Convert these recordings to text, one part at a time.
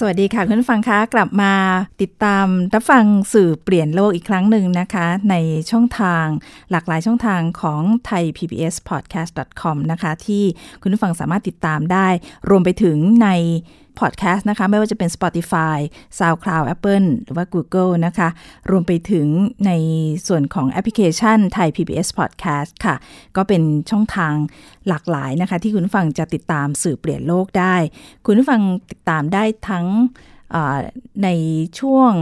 สวัสดีค่ะคุณฟังคะกลับมาติดตามรับฟังสื่อเปลี่ยนโลกอีกครั้งหนึ่งนะคะ ในช่องทางหลากหลายช่องทางของไทย PBS podcast com นะคะ ที่คุณผู้ฟังสามารถติดตามได้ รวมไปถึงใน พอดแคสต์นะคะ ไม่ว่าจะเป็น Spotify SoundCloud Apple หรือว่า Google นะคะ รวมไปถึงในส่วนของแอปพลิเคชันไทย PBS Podcast ค่ะ ก็เป็นช่องทางหลากหลายนะคะ ที่คุณฟังจะติดตามสื่อเปลี่ยนโลกได้ คุณฟังติดตามได้ทั้งในช่วง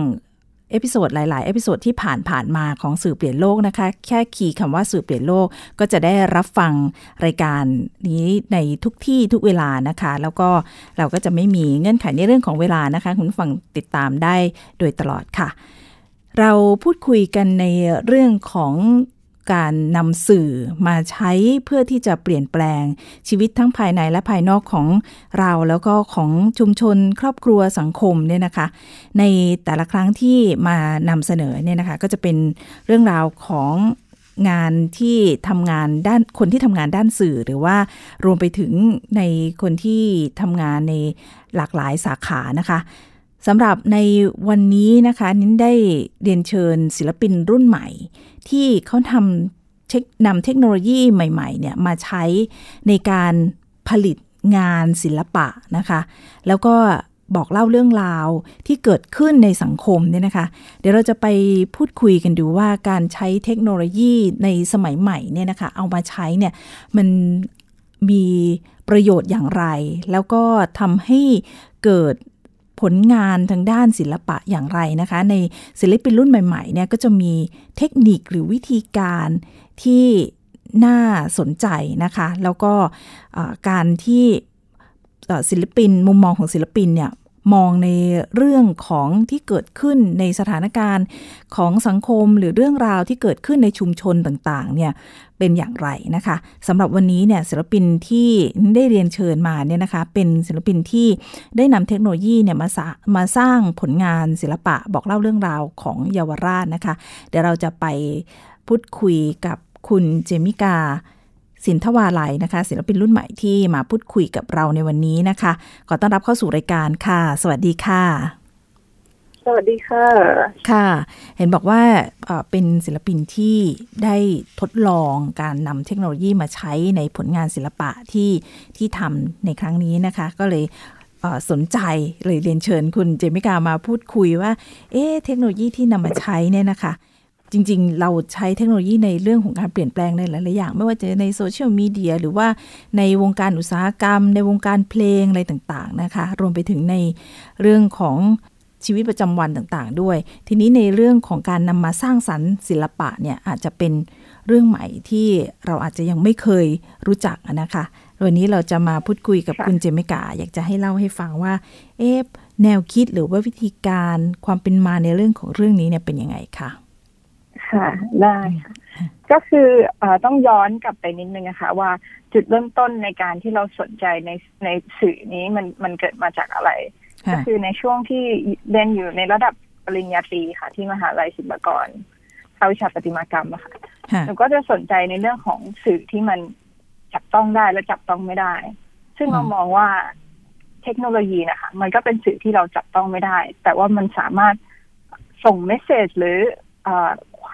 episode หลาย ๆ episode ที่ผ่านผ่านมาของสื่อเปลี่ยนโลกนะคะ แค่ key คำว่าสื่อเปลี่ยนโลกก็จะได้รับฟังรายการนี้ในทุกที่ทุกเวลานะคะ แล้วก็เราก็จะไม่มีเงื่อนไขในเรื่องของเวลานะคะ คุณฟังติดตามได้โดยตลอดค่ะ เราพูดคุยกันในเรื่องของ การนำสื่อมาใช้เพื่อที่จะเปลี่ยนแปลงชีวิตทั้งภายในและภายนอกของเราแล้วก็ของชุมชนครอบครัวสังคมเนี่ยนะคะ ในแต่ละครั้งที่มานำเสนอเนี่ยนะคะ ก็จะเป็นเรื่องราวของงานที่ทำงานด้านคนที่ทำงานด้านสื่อหรือว่ารวมไปถึงในคนที่ทำงานในหลากหลายสาขานะคะ สำหรับในวันนี้นะคะนิ้นได้เรียนเชิญศิลปินรุ่นใหม่ ที่เขาทำนำเทคโนโลยีใหม่ๆเนี่ยมาใช้ในการผลิตงานศิลปะนะคะ แล้วก็บอกเล่าเรื่องราวที่เกิดขึ้นในสังคมเนี่ยนะคะ เดี๋ยวเราจะไปพูดคุยกันดูว่าการใช้เทคโนโลยีในสมัยใหม่เนี่ยนะคะ เอามาใช้เนี่ยมันมีประโยชน์อย่างไร แล้วก็ทำให้เกิด ผลงานทางด้านศิลปะอย่างไรนะคะ ในศิลปินรุ่นใหม่ๆเนี่ยก็จะมีเทคนิคหรือวิธีการที่น่าสนใจนะคะ แล้วก็การที่ศิลปินมุมมองของศิลปินเนี่ย มองในเรื่องของที่เกิดขึ้นในสถานการณ์ของสังคมหรือเรื่องราวที่เกิดขึ้นในชุมชนต่างๆเนี่ยเป็นอย่างไรนะคะสำหรับวันนี้เนี่ยศิลปินที่ได้เรียนเชิญมาเนี่ยนะคะเป็นศิลปินที่ได้นำเทคโนโลยีเนี่ยมามาสร้างผลงานศิลปะบอกเล่าเรื่องราวของเยาวราชนะคะ เดี๋ยวเราจะไปพูดคุยกับคุณเจมิกา สินทวาลัยนะคะ ศิลปินรุ่นใหม่ที่มาพูดคุยกับเราในวันนี้นะคะขอต้อนรับเข้าสู่รายการค่ะ สวัสดีค่ะ สวัสดีค่ะ ค่ะ เห็นบอกว่าเป็นศิลปินที่ได้ทดลองการนำเทคโนโลยีมาใช้ในผลงานศิลปะที่ที่ทำในครั้งนี้นะคะ ก็เลยสนใจเลยเรียนเชิญคุณเจมิกามาพูดคุยว่า เอ๊เทคโนโลยีที่นำมาใช้เนี่ยนะคะ จริง ๆ เราใช้เทคโนโลยีในเรื่องของการเปลี่ยนแปลงในหลายๆอย่าง ไม่ว่าจะในโซเชียลมีเดียหรือว่าในวงการอุตสาหกรรม ในวงการเพลงอะไรต่างๆนะคะ รวมไปถึงในเรื่องของชีวิตประจำวันต่างๆ ด้วย ทีนี้ในเรื่องของการนำมาสร้างสรรค์ศิลปะเนี่ยอาจจะเป็นเรื่องใหม่ที่เราอาจจะยังไม่เคยรู้จักนะคะ วันนี้เราจะมาพูดคุยกับคุณเจมิกา อยากจะให้เล่าให้ฟังว่า เอ๊แนวคิดหรือว่าวิธีการความเป็นมาในเรื่องของเรื่องนี้เนี่ยเป็นยังไงคะ ค่ะได้ค่ะก็คืออต้องย้อนกลับไปนิดนึงนะคะ ว่าจุดเริ่มต้นในการที่เราสนใจในในสื่อนี้มันมันเกิดมาจากอะไร ก็คือในช่วงที่เรียนอยู่ในระดับปริญญาตรีค่ะ ที่มหาลัยศิลปากรภาวิชาประติมากรรมอะค่ะหนูก็จะสนใจในเรื่องของสื่อที่มันจับต้องได้และจับต้องไม่ได้ ซึ่งเรามองว่าเทคโนโลยีนะคะ มันก็เป็นสื่อที่เราจับต้องไม่ได้ แต่ว่ามันสามารถส่งเมสเซจหรือ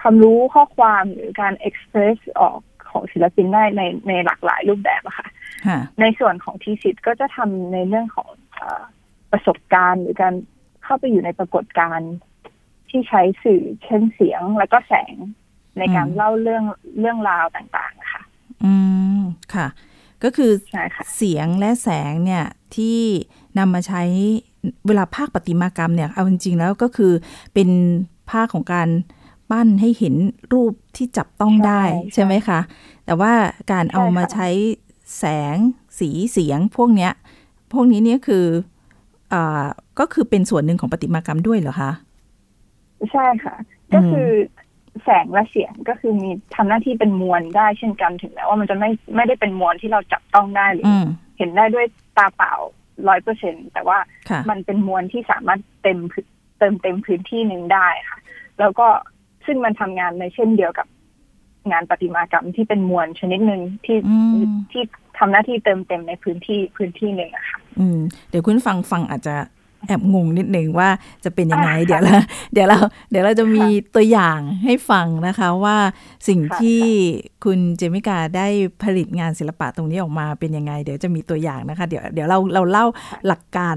ความรู้ข้อความหรือการเอ็กเพรสออกของศิลปินได้ในในหลากหลายรูปแบบอะค่ะ ในส่วนของทีสิทธ์ก็จะทำในเรื่องของประสบการณ์ หรือการเข้าไปอยู่ในปรากฏการณ์ที่ใช้สื่อเช่นเสียงแล้วก็แสงในการเล่าเรื่องเรื่องราวต่างๆค่ะ อืม ค่ะ ก็คือเสียงและแสงเนี่ยที่นำมาใช้เวลาภาคปฏิมากรรมเนี่ย เอาจริงๆแล้วก็คือเป็นภาคของการ ปั้นให้เห็นรูปที่จับต้องได้ ใช่ไหมคะ แต่ว่าการเอามาใช้แสงสีเสียงพวกเนี้ย พวกนี้เนี่ยคืออ่าก็คือเป็นส่วนหนึ่งของปฏิมากรรมด้วยเหรอคะ ใช่ค่ะ ก็คือแสงและเสียงก็คือมีทำหน้าที่เป็นมวลได้เช่นกันถึงแม้ว่ามันจะไม่ไม่ได้เป็นมวลที่เราจับต้องได้หรือเห็นได้ด้วยตาเปล่าร้อยเปอร์เซ็นแต่ว่ามันเป็นมวลที่สามารถเต็มเติมเต็มพื้นที่หนึ่งได้ค่ะ แล้วก็ ซึ่งมันทำงานในเช่นเดียวกับงานประติมากรรมที่เป็นมวลชนิดหนึ่งที่ที่ทำหน้าที่เติมเต็มในพื้นที่พื้นที่หนึ่งอะค่ะเดี๋ยวคุณฟังฟังอาจจะ แอบงงนิดนึงว่าจะเป็นยังไง เดี๋ยวเราเดี๋ยวเราเดี๋ยวเราจะมีตัวอย่างให้ฟังนะคะว่าสิ่งที่คุณเจมิกาได้ผลิตงานศิลปะตรงนี้ออกมาเป็นยังไง เดี๋ยวจะมีตัวอย่างนะคะ เดี๋ยวเดี๋ยวเราเราเล่าหลักการ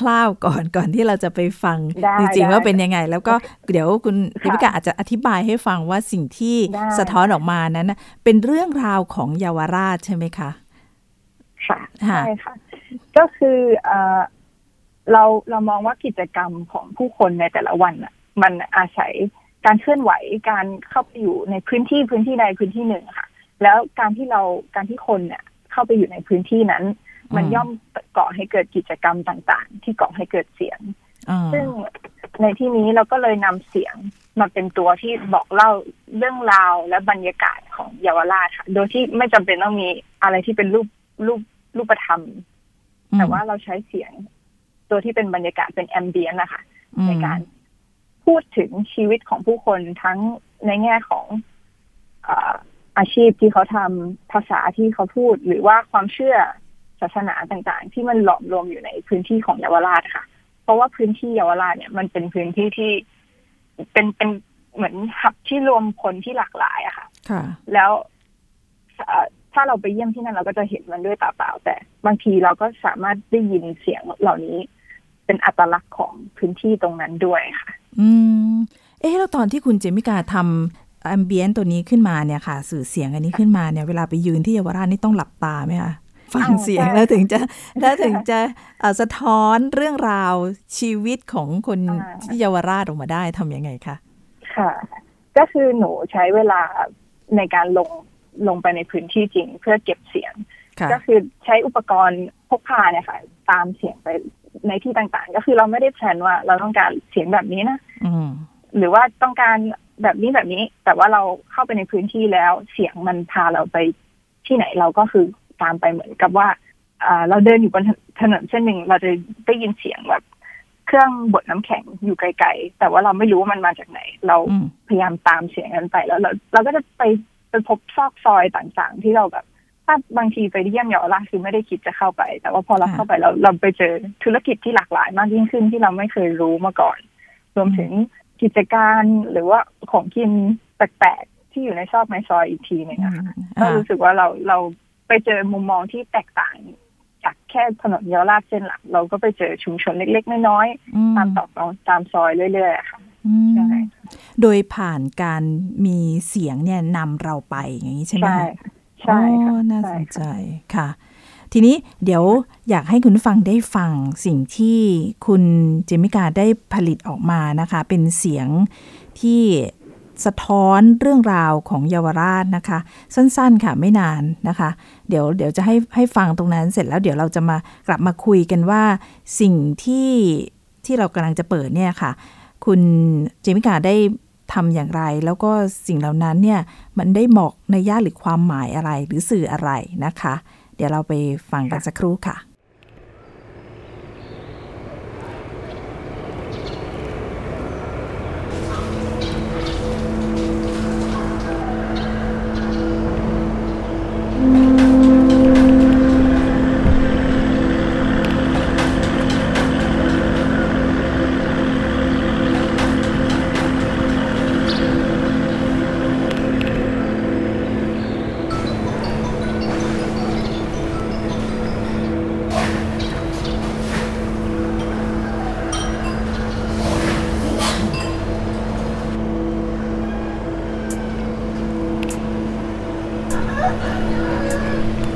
คร่าวๆก่อนก่อนที่เราจะไปฟังจริงๆว่าเป็นยังไง แล้วก็เดี๋ยวคุณเจมิกาอาจจะอธิบายให้ฟังว่าสิ่งที่สะท้อนออกมานั้นเป็นเรื่องราวของเยาวราชใช่ไหมคะค่ะใช่ค่ะก็คือ เราเรามองว่ากิจกรรมของผู้คนในแต่ละวันอะ มันอาศัยการเคลื่อนไหวการเข้าไปอยู่ในพื้นที่พื้นที่ใดพื้นที่หนึ่งค่ะ แล้วการที่เราการที่คนเนี่ยเข้าไปอยู่ในพื้นที่นั้น มันย่อมก่อให้เกิดกิจกรรมต่างๆ ที่ก่อให้เกิดเสียง ซึ่งในที่นี้เราก็เลยนำเสียงมาเป็นตัวที่บอกเล่าเรื่องราวและบรรยากาศของเยาวราชค่ะ โดยที่ไม่จำเป็นต้องมีอะไรที่เป็นรูปรูปรูปธรรม แต่ว่าเราใช้เสียง ตัวที่เป็นบรรยากาศเป็นแอมเบียนนะคะในการพูดถึงชีวิตของผู้คนทั้งในแง่ของอาชีพที่เขาทำภาษาที่เขาพูด หรือว่าความเชื่อศาสนาต่างๆ ที่มันหลอมรวมอยู่ในพื้นที่ของเยาวราชค่ะ เพราะว่าพื้นที่เยาวราชเนี่ยมันเป็นพื้นที่ที่เป็นเป็นเหมือนหับที่รวมคนที่หลากหลายอะค่ะแล้วถ้าเราไปเยี่ยมที่นั่นเราก็จะเห็นมันด้วยตาเปล่า แต่บางทีเราก็สามารถได้ยินเสียงเหล่านี้ เป็นอัตลักษณ์ของพื้นที่ตรงนั้นด้วยค่ะ อืม เอ๊ะแล้วตอนที่คุณเจมิกาทำแอมเบียนตัวนี้ขึ้นมาเนี่ยค่ะ สื่อเสียงอันนี้ขึ้นมาเนี่ยเวลาไปยืนที่เยาวราชนี่ต้องหลับตาไหมคะฟังเสียงแล้วถึงจะแล้วถึงจะสะท้อนเรื่องราวชีวิตของคนที่เยาวราชออกมาได้ทำยังไงคะค่ะ ก็คือหนูใช้เวลาในการลงลงไปในพื้นที่จริงเพื่อเก็บเสียง ก็คือใช้อุปกรณ์พกพาเนี่ยค่ะ ตามเสียงไป ในที่ต่างๆ ก็คือเราไม่ได้แพลนว่า เราต้องการเสียงแบบนี้นะหรือว่าต้องการแบบนี้แบบนี้ แต่ว่าเราเข้าไปในพื้นที่แล้วเสียงมันพาเราไปที่ไหนเราก็คือตามไปเหมือนกับว่าเราเดินอยู่บนถนนเส้นหนึ่งเราจะได้ยินเสียงแบบเครื่องบดน้ำแข็งอยู่ไกลๆ แต่ว่าเราไม่รู้ว่ามันมาจากไหน เราพยายามตามเสียงนั้นไปแล้วเราเราก็จะไปไปพบซอกซอยต่างๆ ที่เราแบบ ถ้าบางทีไปเยี่ยมเยาวราชคือไม่ได้คิดจะเข้าไป แต่ว่าพอเราเข้าไปเราเราไปเจอธุรกิจที่หลากหลายมากยิ่งขึ้นที่เราไม่เคยรู้มาก่อน รวมถึงกิจการหรือว่าของกินแปลกๆที่อยู่ในซอกในซอยอีกทีหนึ่งนะคะก็รู้สึกว่าเราเราไปเจอมุมมองที่แตกต่างจากแค่ถนนเยาวราชเส้นหลัก เราก็ไปเจอชุมชนเล็ก ๆ น้อยๆตามตอกตามซอยเรื่อยๆค่ะใช่โดยผ่านการมีเสียงเนี่ยนำเราไปอย่างนี้ใช่ไหมใช่ ใช่ค่ะน่าสนใจค่ะ ทีนี้เดี๋ยวอยากให้คุณฟังได้ฟังสิ่งที่คุณเจมิกาได้ผลิตออกมานะคะ เป็นเสียงที่สะท้อนเรื่องราวของเยาวราชนะคะ สั้นๆค่ะไม่นานนะคะ เดี๋ยวเดี๋ยวจะให้ให้ฟังตรงนั้นเสร็จแล้วเดี๋ยวเราจะมากลับมาคุยกันว่าสิ่งที่ที่เรากำลังจะเปิดเนี่ยค่ะ คุณเจมิกาได้ ทำอย่างไร แล้วก็สิ่งเหล่านั้นเนี่ยมันได้บอกในย่าหรือความหมายอะไรหรือสื่ออะไรนะคะ เดี๋ยวเราไปฟังกันสักครู่ค่ะ ハハハハ!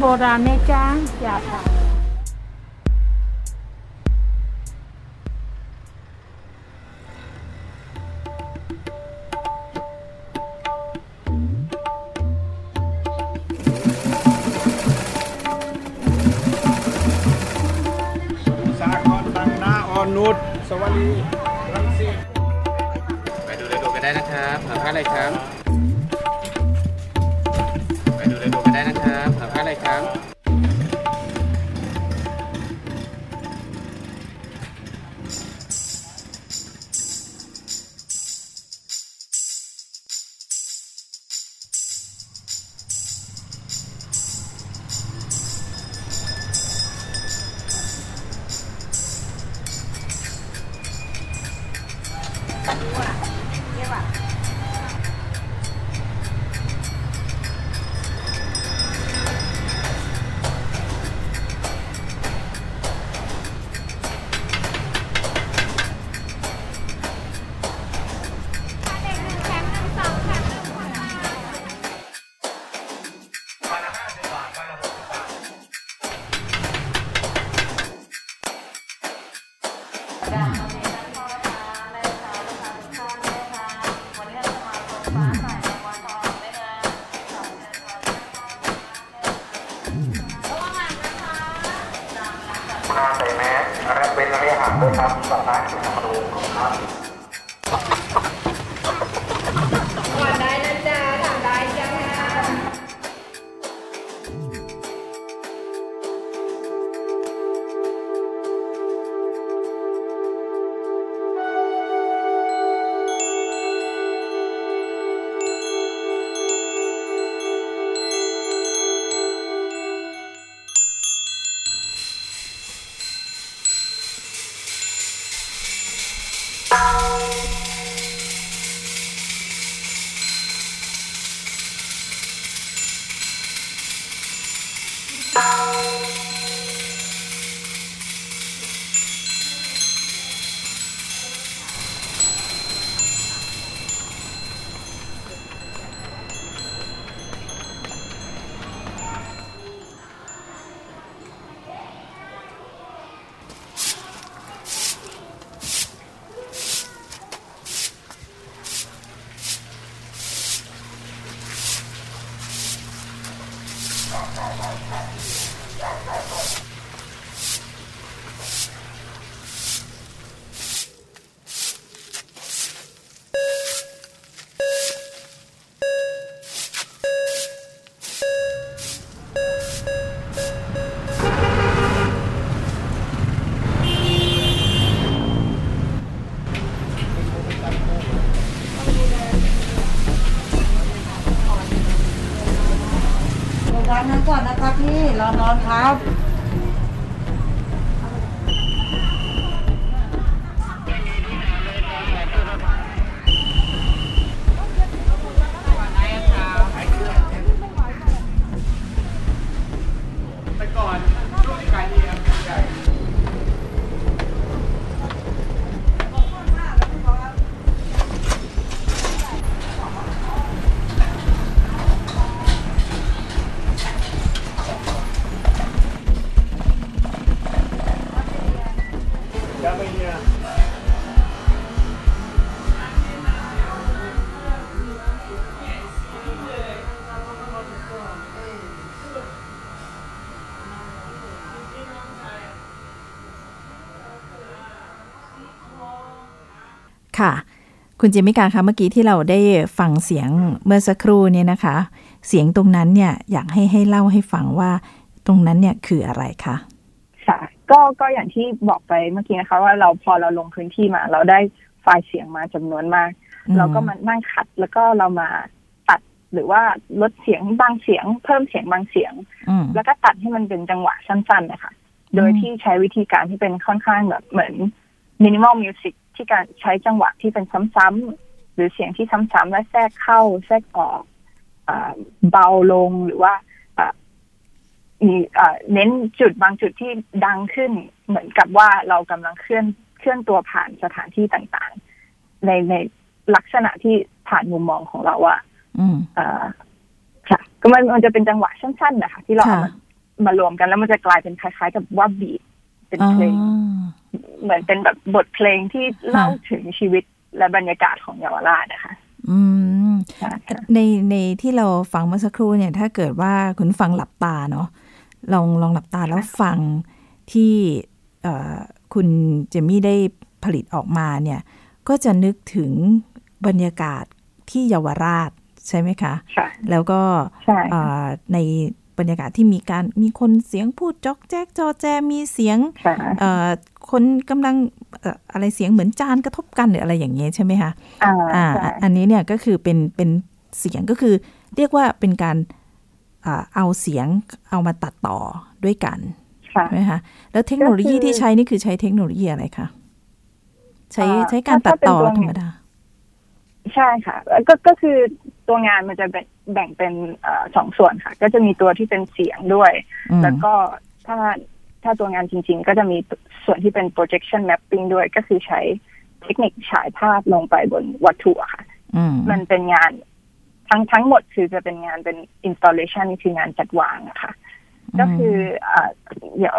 โบราณไหมจ้าอยากค่ะสาครตังนาออนนุชสวัสดีรังสิตไปดูเลยดูกันได้นะครับหาผ้าอะไรครับ อนอนครับ ค่ะ คุณเจมิกาคะเมื่อกี้ที่เราได้ฟังเสียงเมื่อสักครู่เนี่ยนะคะ เสียงตรงนั้นเนี่ยอยากให้ให้เล่าให้ฟังว่าตรงนั้นเนี่ยคืออะไรคะค่ะก็ก็อย่างที่บอกไปเมื่อกี้นะคะ ว่าเราพอเราลงพื้นที่มา เราได้ไฟล์เสียงมาจำนวนมากอืมเราก็มานั่งขัดแล้วก็เรามาตัดหรือว่าลดเสียงบางเสียง เพิ่มเสียงบางเสียงอืมแล้วก็ตัดให้มันเป็นจังหวะสั้น ๆ นะคะ โดยอืมที่ใช้วิธีการที่เป็นค่อนข้างแบบเหมือนมินิมอลมิวสิก ที่การใช้จังหวะที่เป็นซ้ำๆหรือเสียงที่ซ้ำๆและแทรกเข้าแทรกออกอาเบาลงหรือว่าอ่ามีอ่าเน้นจุดบางจุดที่ดังขึ้น เหมือนกับว่าเรากำลังเคลื่อนเคลื่อนตัวผ่านสถานที่ต่างๆ ในในลักษณะที่ผ่านมุมมองของเราอะอืมอ่าค่ะ ก็มันมันจะเป็นจังหวะสั้นๆนะคะที่เราเอาค่ะมามารวมกันแล้วมันจะกลายเป็นคล้ายๆ กับว่าบีทเป็นเพลง เหมือนเป็นแบบบทเพลงที่เล่าถึงชีวิตและบรรยากาศของเยาวราชนะคะอืมใช่ค่ะในในที่เราฟังเมื่อสักครู่เนี่ย ถ้าเกิดว่าคุณฟังหลับตาเนาะลองลองหลับตาแล้วฟังที่เอ่อคุณเจมี่ได้ผลิตออกมาเนี่ย ก็จะนึกถึงบรรยากาศที่เยาวราชใช่ไหมคะใช่แล้วก็ใช่เอ่อใน บรรยากาศที่มีการมีคนเสียงพูดจอกแจ๊กจอแจมีเสียงค่ะเอ่อคนกำลังเอ่ออะไรเสียงเหมือนจานกระทบกันหรืออะไรอย่างเงี้ยใช่ไหมคะอ่าอ่าใช่อันนี้เนี่ยก็คือเป็นเป็นเสียงก็คือ เรียกว่าเป็นการอ่าเอาเสียงเอามาตัดต่อด้วยกันค่ะใช่ไหมคะแล้วเทคโนโลยีก็คือที่ใช้นี่คือใช้เทคโนโลยีอะไรคะใช้อ่าใช้การตัดต่อถ้าเป็นตัวธรรมดาใช่ค่ะแล้วก็ก็คือตัวงานมันจะแบ่ง แบ่งเป็นเอ่อสองส่วนค่ะ ก็จะมีตัวที่เป็นเสียงด้วยอืมแล้วก็ถ้าถ้าตัวงานจริง ๆ ก็จะมีส่วนที่เป็น projection mapping ด้วย ก็คือใช้เทคนิคฉายภาพลงไปบนวัตถุอะค่ะอืมมันเป็นงานทั้งทั้งหมดคือจะเป็นงานเป็น installation คืองานจัดวางอะค่ะก็คืออ่าเดี๋ยว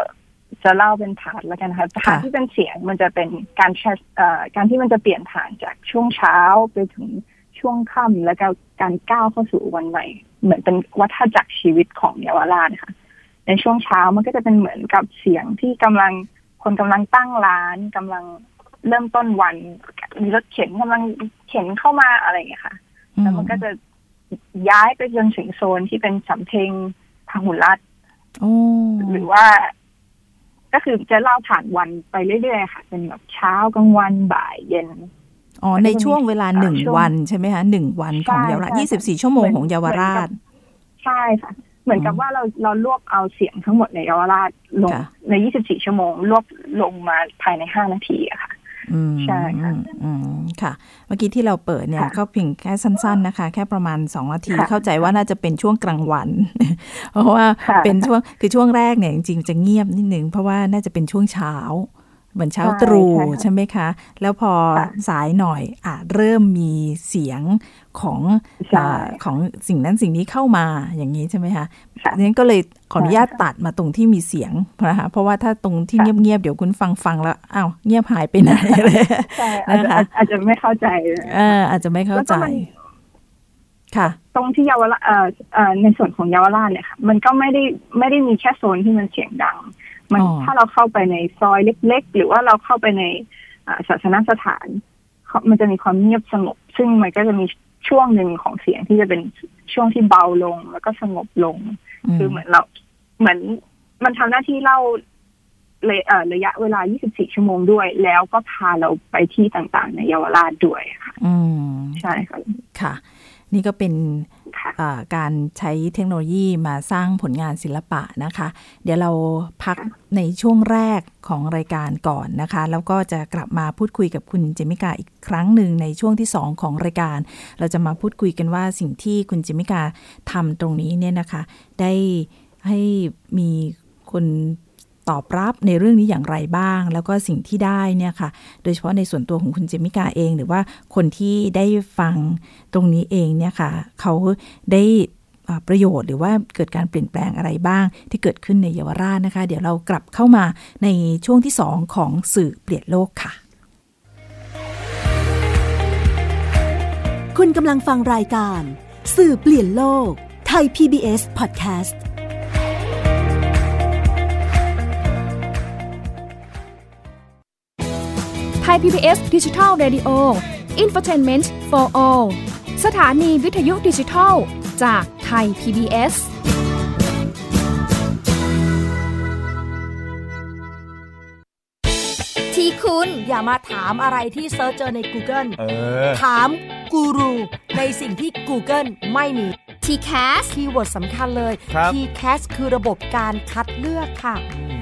จะเล่าเป็น part แล้วกันนะคะ part ที่เป็นเสียงมันจะเป็นการแชร์เอ่อการที่มันจะเปลี่ยนผ่านจากช่วงเช้าไปถึง ช่วงค่ำแล้วก็การก้าวเข้าสู่วันใหม่ เหมือนเป็นวัฏจักรชีวิตของเยาวราชค่ะ ในช่วงเช้ามันก็จะเป็นเหมือนกับเสียงที่กำลังคนกำลังตั้งร้านกำลังเริ่มต้นวันมีรถเข็นกำลังเข็นเข้ามาอะไรอย่างเงี้ยค่ะ แล้วมันก็จะย้ายไปจนถึงโซนที่เป็นสำเพ็งพหุรัตน์โอ้หรือว่า ก็คือจะเล่าผ่านวันไปเรื่อยๆค่ะ เป็นแบบเช้ากลางวันบ่ายเย็น อ๋อ ในช่วงเวลาหนึ่งช่วงวันใช่ไหมคะหนึ่งวันของใช่เยาวราชใช่ยี่สิบสี่ชั่วโมงของเยาวราช ใช่ค่ะ เหมือนกับอืมว่าเราเรารวบเอาเสียงทั้งหมดในเยาวราชลงค่ะใน24ชั่วโมง รวบลงมาภายใน5นาทีอะค่ะอืมใช่ค่ะอืมอืมค่ะ เมื่อกี้ที่เราเปิดเนี่ยค่ะก็เพียงแค่สั้น ๆนะคะ แค่ประมาณสองนาทีค่ะเข้าใจว่าน่าจะเป็นช่วงกลางวัน เพราะว่าค่ะเป็นช่วงคือช่วงแรกเนี่ยจริงๆจะเงียบนิดนึงเพราะว่าน่าจะเป็นช่วงเช้า เหมือนเช้าใช่ตรู่ใช่ค่ะใช่ไหมคะ แล้วพอค่ะสายหน่อยอาจเริ่มมีเสียงของใช่อาของสิ่งนั้นสิ่งนี้เข้ามาอย่างนี้ใช่ไหมคะค่ะดังนั้นก็เลยขออนุญาตใช่ค่ะตัดมาตรงที่มีเสียงนะคะเพราะว่าถ้าตรงที่ค่ะเงียบๆเดี๋ยวคุณฟังฟังแล้วอ้าวเงียบหายไปไหนเลยใช่อาจจะนะคะอาจจะไม่เข้าใจเลยเอออาจจะไม่เข้าใจแล้วก็มันค่ะตรงที่เยาวราชเอ่อเอ่อในส่วนของเยาวราชเนี่ยค่ะมันก็ไม่ได้ไม่ได้มีแค่โซนที่มันเสียงดัง มันอ๋อถ้าเราเข้าไปในซอยเล็ก ๆ หรือว่าเราเข้าไปในอ่าศาสนสถานเขามันจะมีความเงียบสงบ ซึ่งมันก็จะมีช่วงหนึ่งของเสียงที่จะเป็นช่วงที่เบาลงแล้วก็สงบลง คือเหมือนเราเหมือนมันทำหน้าที่เล่าเลยเอ่อระยะเวลา 24 ชั่วโมงด้วย แล้วก็พาเราไปที่ต่างๆ ในเยาวราชด้วยค่ะ อืม ใช่ค่ะ ค่ะ นี่ก็เป็นค่ะอ่าการใช้เทคโนโลยีมาสร้างผลงานศิลปะนะคะ เดี๋ยวเราพักในช่วงแรกของรายการก่อนนะคะ แล้วก็จะกลับมาพูดคุยกับคุณเจมิกาอีกครั้งหนึ่งในช่วงที่ 2 ของรายการ เราจะมาพูดคุยกันว่าสิ่งที่คุณเจมิกาทำตรงนี้เนี่ยนะคะ ได้ให้มีคน ตอบรับในเรื่องนี้อย่างไรบ้าง แล้วก็สิ่งที่ได้เนี่ยค่ะ โดยเฉพาะในส่วนตัวของคุณเจมิกาเอง หรือว่าคนที่ได้ฟังตรงนี้เองเนี่ยค่ะ เขาได้ประโยชน์หรือว่าเกิดการเปลี่ยนแปลงอะไรบ้างที่เกิดขึ้นในเยาวราชนะคะ เดี๋ยวเรากลับเข้ามาในช่วงที่ 2 ของสื่อเปลี่ยนโลกค่ะ คุณกำลังฟังรายการ สื่อเปลี่ยนโลกไทย PBS Podcast ไทย PBS Digital Radio Infotainment for All สถานีวิทยุดิจิทัล จากไทย PBS ทีคุณอย่ามาถามอะไรที่ search เจอใน Google เออ ถามกูรูในสิ่งที่ Google ไม่มี TCAS keyword สำคัญเลย ครับ TCAS คือระบบการคัดเลือกค่ะ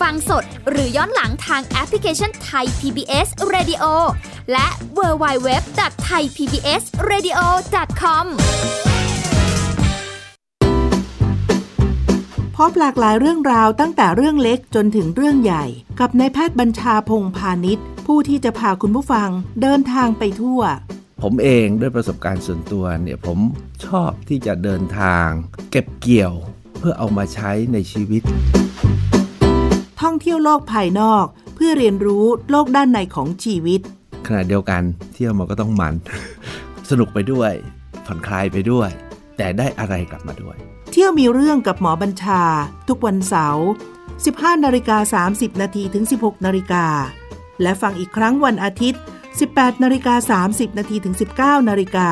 ฟังสดหรือย้อนหลังทางแอปพลิเคชันไทย PBS Radio และ w w w t h a i PBS Radio com พบหลากหลายเรื่องราวตั้งแต่เรื่องเล็กจนถึงเรื่องใหญ่ กับนายแพทย์บัญชาพงพาณิชย์ ผู้ที่จะพาคุณผู้ฟังเดินทางไปทั่ว ผมเองด้วยประสบการณ์ส่วนตัวเนี่ยผมชอบที่จะเดินทาง เก็บเกี่ยวเพื่อเอามาใช้ในชีวิต ท่องเที่ยวโลกภายนอก เพื่อเรียนรู้โลกด้านในของชีวิต ขณะเดียวกันเที่ยวมันก็ต้องมัน สนุกไปด้วย ผ่อนคลายไปด้วย แต่ได้อะไรกลับมาด้วย เที่ยวมีเรื่องกับหมอบัญชา ทุกวันเสาร์ 15นาฬิกา30นาทีถึง 16นาฬิกาและฟังอีกครั้งวันอาทิตย์ 18นาฬิกา30นาทีถึง 19นาฬิกา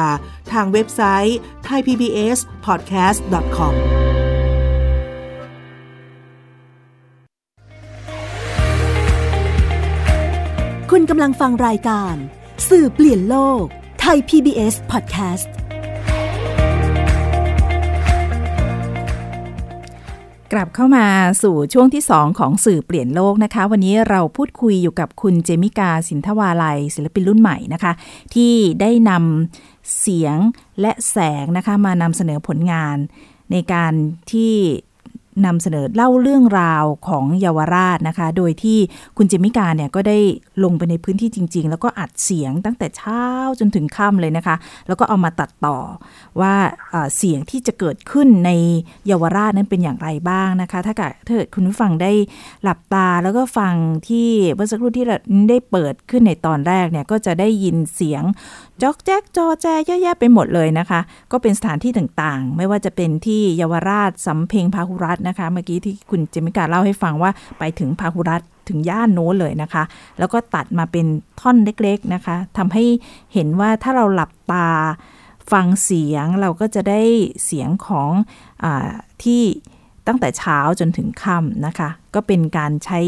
ทางเว็บไซต์ thaipbspodcast.com กำลังฟังรายการ สื่อเปลี่ยนโลก ไทย PBS Podcast กลับเข้ามาสู่ช่วงที่ 2 ของสื่อเปลี่ยนโลกนะคะ วันนี้เราพูดคุยอยู่กับคุณเจมิกาสินทวาลัย ศิลปินรุ่นใหม่นะคะ ที่ได้นำเสียงและแสงนะคะมานำเสนอผลงาน ในการที่ นำเสนอเล่าเรื่องราวของเยาวราชนะคะ โดยที่คุณเจมิกาเนี่ยก็ได้ลงไปในพื้นที่จริง ๆ แล้วก็อัดเสียงตั้งแต่เช้าจนถึงค่ำเลยนะคะ แล้วก็เอามาตัดต่อว่าเสียงที่จะเกิดขึ้นในเยาวราชนั้นเป็นอย่างไรบ้างนะคะ ถ้าเกิดถ้าเกิดคุณผู้ฟังได้หลับตาแล้วก็ฟังที่เมื่อสักครู่ที่เราได้เปิดขึ้นในตอนแรกเนี่ยก็จะได้ยินเสียงจอกแจ๊กจอแจเยอะแยะไปหมดเลยนะคะ ก็เป็นสถานที่ต่างๆ ไม่ว่าจะเป็นที่เยาวราชสำเพ็งพาหุรัตนะคะ เมื่อกี้ที่คุณเจมิกาเล่าให้ฟังว่าไปถึงพาหุรัตถึงย่านโน้นเลยนะคะ แล้วก็ตัดมาเป็นท่อนเล็กๆนะคะทำให้เห็นว่าถ้าเราหลับตาฟังเสียงเราก็จะได้เสียงของอที่ตั้งแต่เช้าจนถึงค่ำนะคะ ก็เป็นการใช้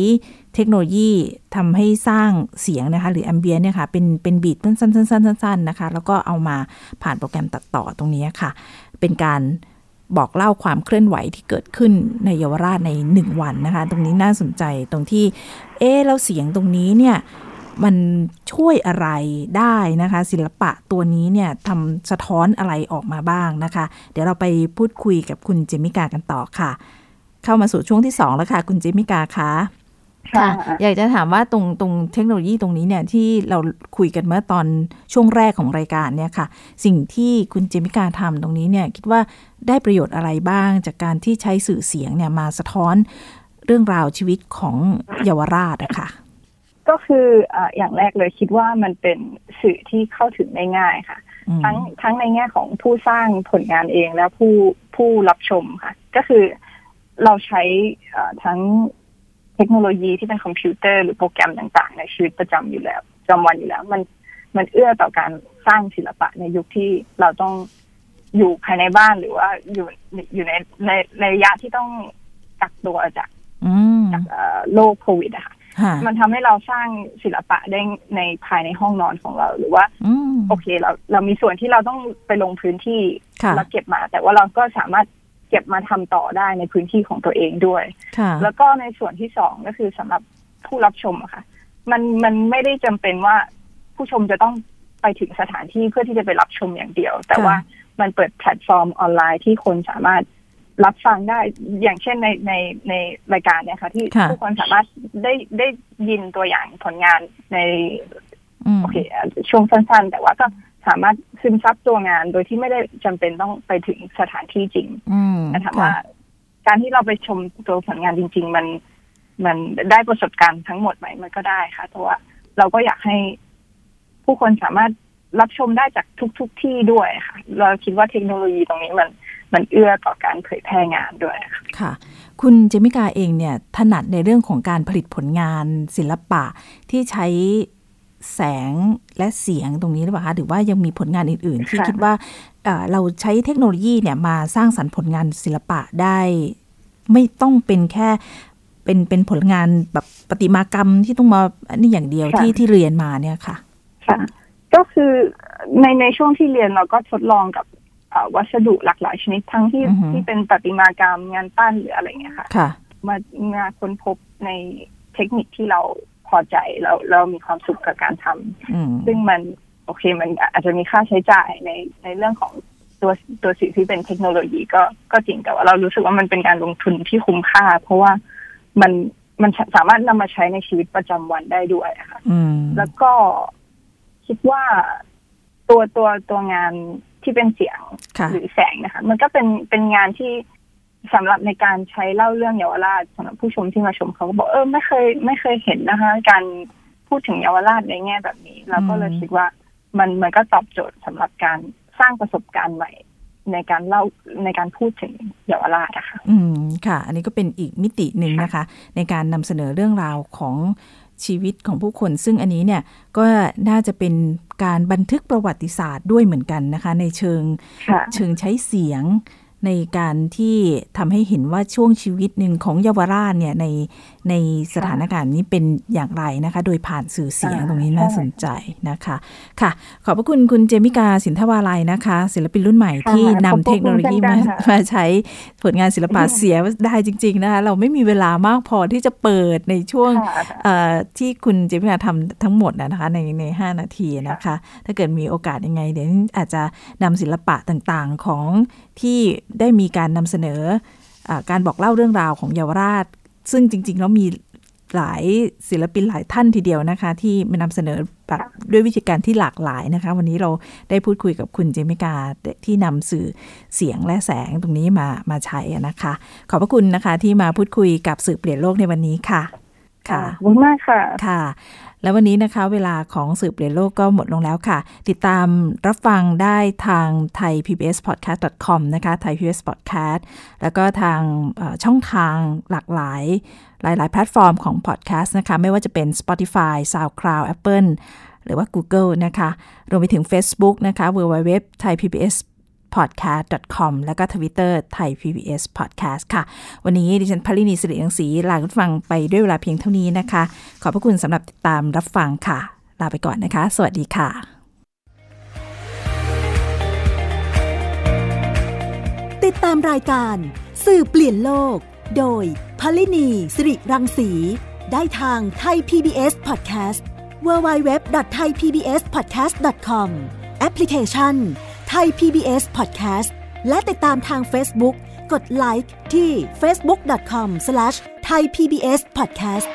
เทคโนโลยีทำให้สร้างเสียงนะคะ หรือแอมเบียนเนี่ยค่ะ เป็นเป็นบีทสั้นๆๆๆนะคะ แล้วก็เอามาผ่านโปรแกรมตัดต่อตรงนี้ค่ะ เป็นการ บอกเล่าความเคลื่อนไหวที่เกิดขึ้นในเยาวราชใน 1 วันนะคะ ตรงนี้น่าสนใจตรงที่ เอ๊แล้วเสียงตรงนี้เนี่ยมันช่วยอะไรได้นะคะ ศิลปะตัวนี้เนี่ยทำสะท้อนอะไรออกมาบ้างนะคะ เดี๋ยวเราไปพูดคุยกับคุณเจมิกากันต่อค่ะ เข้ามาสู่ช่วงที่ 2 แล้วค่ะ คุณเจมิกาคะ ค่ะ อยากจะถามว่าตรงตรงเทคโนโลยีตรงนี้เนี่ยที่เราคุยกันเมื่อตอนช่วงแรกของรายการเนี่ยค่ะ สิ่งที่คุณเจมิกาทำตรงนี้เนี่ยคิดว่าได้ประโยชน์อะไรบ้าง จากการที่ใช้สื่อเสียงเนี่ยมาสะท้อนเรื่องราวชีวิตของเยาวราชอะค่ะก็คืออย่างแรกเลยคิดว่ามันเป็นสื่อที่เข้าถึงได้ง่ายค่ะ ทั้งทั้งในแง่ของผู้สร้างผลงานเองและผู้ผู้รับชมค่ะ ก็คือเราใช้ทั้งเทคโนโลยีที่เป็นคอมพิวเตอร์หรือโปรแกรมต่างๆ ในชีวิตประจำอยู่แล้วประจำวันอยู่แล้ว มันมันเอื้อต่อการสร้างศิลปะในยุคที่เราต้องอยู่ภายในบ้านหรือว่าอยู่อยู่ในในในระยะที่ต้องกักตัวจากจากโรคโควิดอะค่ะมันทำให้เราสร้างศิลปะได้ในภายในห้องนอนของเรา หรือว่าโอเคเราเรามีส่วนที่เราต้องไปลงพื้นที่แล้วเก็บมา แต่ว่าเราก็สามารถ เก็บมาทำต่อได้ในพื้นที่ของตัวเองด้วย แล้วก็ในส่วนที่สองก็คือสำหรับผู้รับชมอะค่ะ มันมันไม่ได้จำเป็นว่าผู้ชมจะต้องไปถึงสถานที่เพื่อที่จะไปรับชมอย่างเดียว แต่ว่ามันเปิดแพลตฟอร์มออนไลน์ที่คนสามารถรับฟังได้อย่างเช่นในในในรายการเนี่ยค่ะ ที่ทุกคนสามารถได้ได้ยินตัวอย่างผลงานในโอเคช่วงสั้นๆ แต่ว่าก็ สามารถซึมซับตัวงานโดยที่ไม่ได้จำเป็นต้องไปถึงสถานที่จริงนะคะว่าการที่เราไปชมตัวผลงานจริง ๆ มันมันได้ประสบการณ์ทั้งหมดไหมมันก็ได้ค่ะแต่ว่าเราก็อยากให้ผู้คนสามารถรับชมได้จากทุกๆทที่ด้วยค่ะ เราคิดว่าเทคโนโลยีตรงนี้มันมันเอื้อต่อการเผยแพร่งานด้วยค่ะคุณเจมิกาเองเนี่ยถนัดในเรื่องของการผลิตผลงานศิลปะที่ใช้ แสงและเสียงตรงนี้หรือเปล่าคะหรือว่ายังมีผลงานอื่น ๆ ที่คิดว่าเราใช้เทคโนโลยีเนี่ยมาสร้างสรรค์ผลงานศิลปะได้ ไม่ต้องเป็นแค่เป็นเป็นผลงานแบบประติมากรรมที่ต้องมาอันนี้อย่างเดียวที่ที่เรียนมาเนี่ยค่ะ ค่ะ ก็คือในในช่วงที่เรียนเราก็ทดลองกับเอ่อวัสดุหลากหลายชนิดทั้งที่อือฮึที่เป็นประติมากรรมงานปั้นหรืออะไรเงี้ยค่ะ ค่ะ มามาค้นพบในเทคนิคที่เราพ อใจเราเรามีความสุขกับการทำอืมซึ่งมันโอเคมันอาจจะมีค่าใช้จ่ายในในเรื่องของตัวตัวสิ่งที่เป็นเทคโนโลยีก็ก็จริงแต่ว่าเรารู้สึกว่ามันเป็นการลงทุนที่คุ้มค่า เพราะว่ามันมันสามารถนำมาใช้ในชีวิตประจำวันได้ด้วยอะค่ะอืมแล้วก็คิดว่าตัวตัวตัวงานที่เป็นเสียงค่ะหรือแสงนะคะ มันก็เป็นเป็นงานที่ สำหรับในการใช้เล่าเรื่องเยาวราชสำหรับผู้ชมที่มาชมเขาก็บอกเออไม่เคยไม่เคยเห็นนะคะ การพูดถึงเยาวราชในแง่แบบนี้แล้วก็เลยอืมคิดว่ามันมันก็ตอบโจทย์สำหรับการสร้างประสบการณ์ใหม่ในการเล่าในการพูดถึงเยาวราชอะค่ะอืมค่ะ อันนี้ก็เป็นอีกมิติหนึ่งนะคะ ในการนำเสนอเรื่องราวของชีวิตของผู้คน ซึ่งอันนี้เนี่ยก็น่าจะเป็นการบันทึกประวัติศาสตร์ด้วยเหมือนกันนะคะ ในเชิงค่ะเชิงใช้เสียง ในการที่ทำให้เห็นว่าช่วงชีวิตหนึ่งของเยาวราชเนี่ยในในสถานการณ์นี้เป็นอย่างไรนะคะ โดยผ่านสื่อเสียงอ่าตรงนี้ใช่น่าสนใจนะคะค่ะ ขอบพระคุณคุณเจมิกาสินทวาลัยนะคะ ศิลปินรุ่นใหม่ที่นำเทคโนโลยีมามาใช้ผลงานศิลปะเสียได้จริง ๆนะคะเราไม่มีเวลามากพอที่จะเปิดในช่วงค่ะเอ่อที่คุณเจมินาทำทั้งหมดนะนะคะในใน5นาทีนะคะ ถ้าเกิดมีโอกาสยังไง เดี๋ยวอาจจะนำศิลปะต่างๆของที่ได้มีการนำเสนออาการบอกเล่าเรื่องราวของเยาวราช ซึ่งจริง ๆ แล้วมีหลายศิลปินหลายท่านทีเดียวนะคะ ที่มานำเสนอแบบด้วยวิธีการที่หลากหลายนะคะ วันนี้เราได้พูดคุยกับคุณเจมิกาที่นำสื่อเสียงและแสงตรงนี้มามาใช้นะคะ ขอบพระคุณนะคะที่มาพูดคุยกับสื่อเปลี่ยนโลกในวันนี้ค่ะ ค่ะขอบคุณมากค่ะค่ะ แล้ววันนี้นะคะเวลาของสืบเปลี่ยนโลกก็หมดลงแล้วค่ะ ติดตามรับฟังได้ทาง thaipbspodcast.com นะคะ thai PBS podcast แล้วก็ทางช่องทางหลากหลายหลาย ๆ แพลตฟอร์มของ podcast นะคะ ไม่ว่าจะเป็น Spotify SoundCloud Apple หรือว่า Google นะคะ รวมไปถึง Facebook นะคะ www thai PBS podcast.com แล้วก็ Twitter ไทย PBS podcast ค่ะ วันนี้ดิฉันพลินีสิริรังสีลาคุณฟังไปด้วยเวลาเพียงเท่านี้นะคะ ขอบพระคุณสำหรับติดตามรับฟังค่ะ ลาไปก่อนนะคะ สวัสดีค่ะ ติดตามรายการสื่อเปลี่ยนโลก โดยพลินีสิริรังสีได้ทางไทย PBS Podcast www.thaipbspodcast.com แอปพลิเคชัน ทย PBS Podcast และติดตามทาง Facebook กดไลค์ที่ facebook.com/thaipbspodcast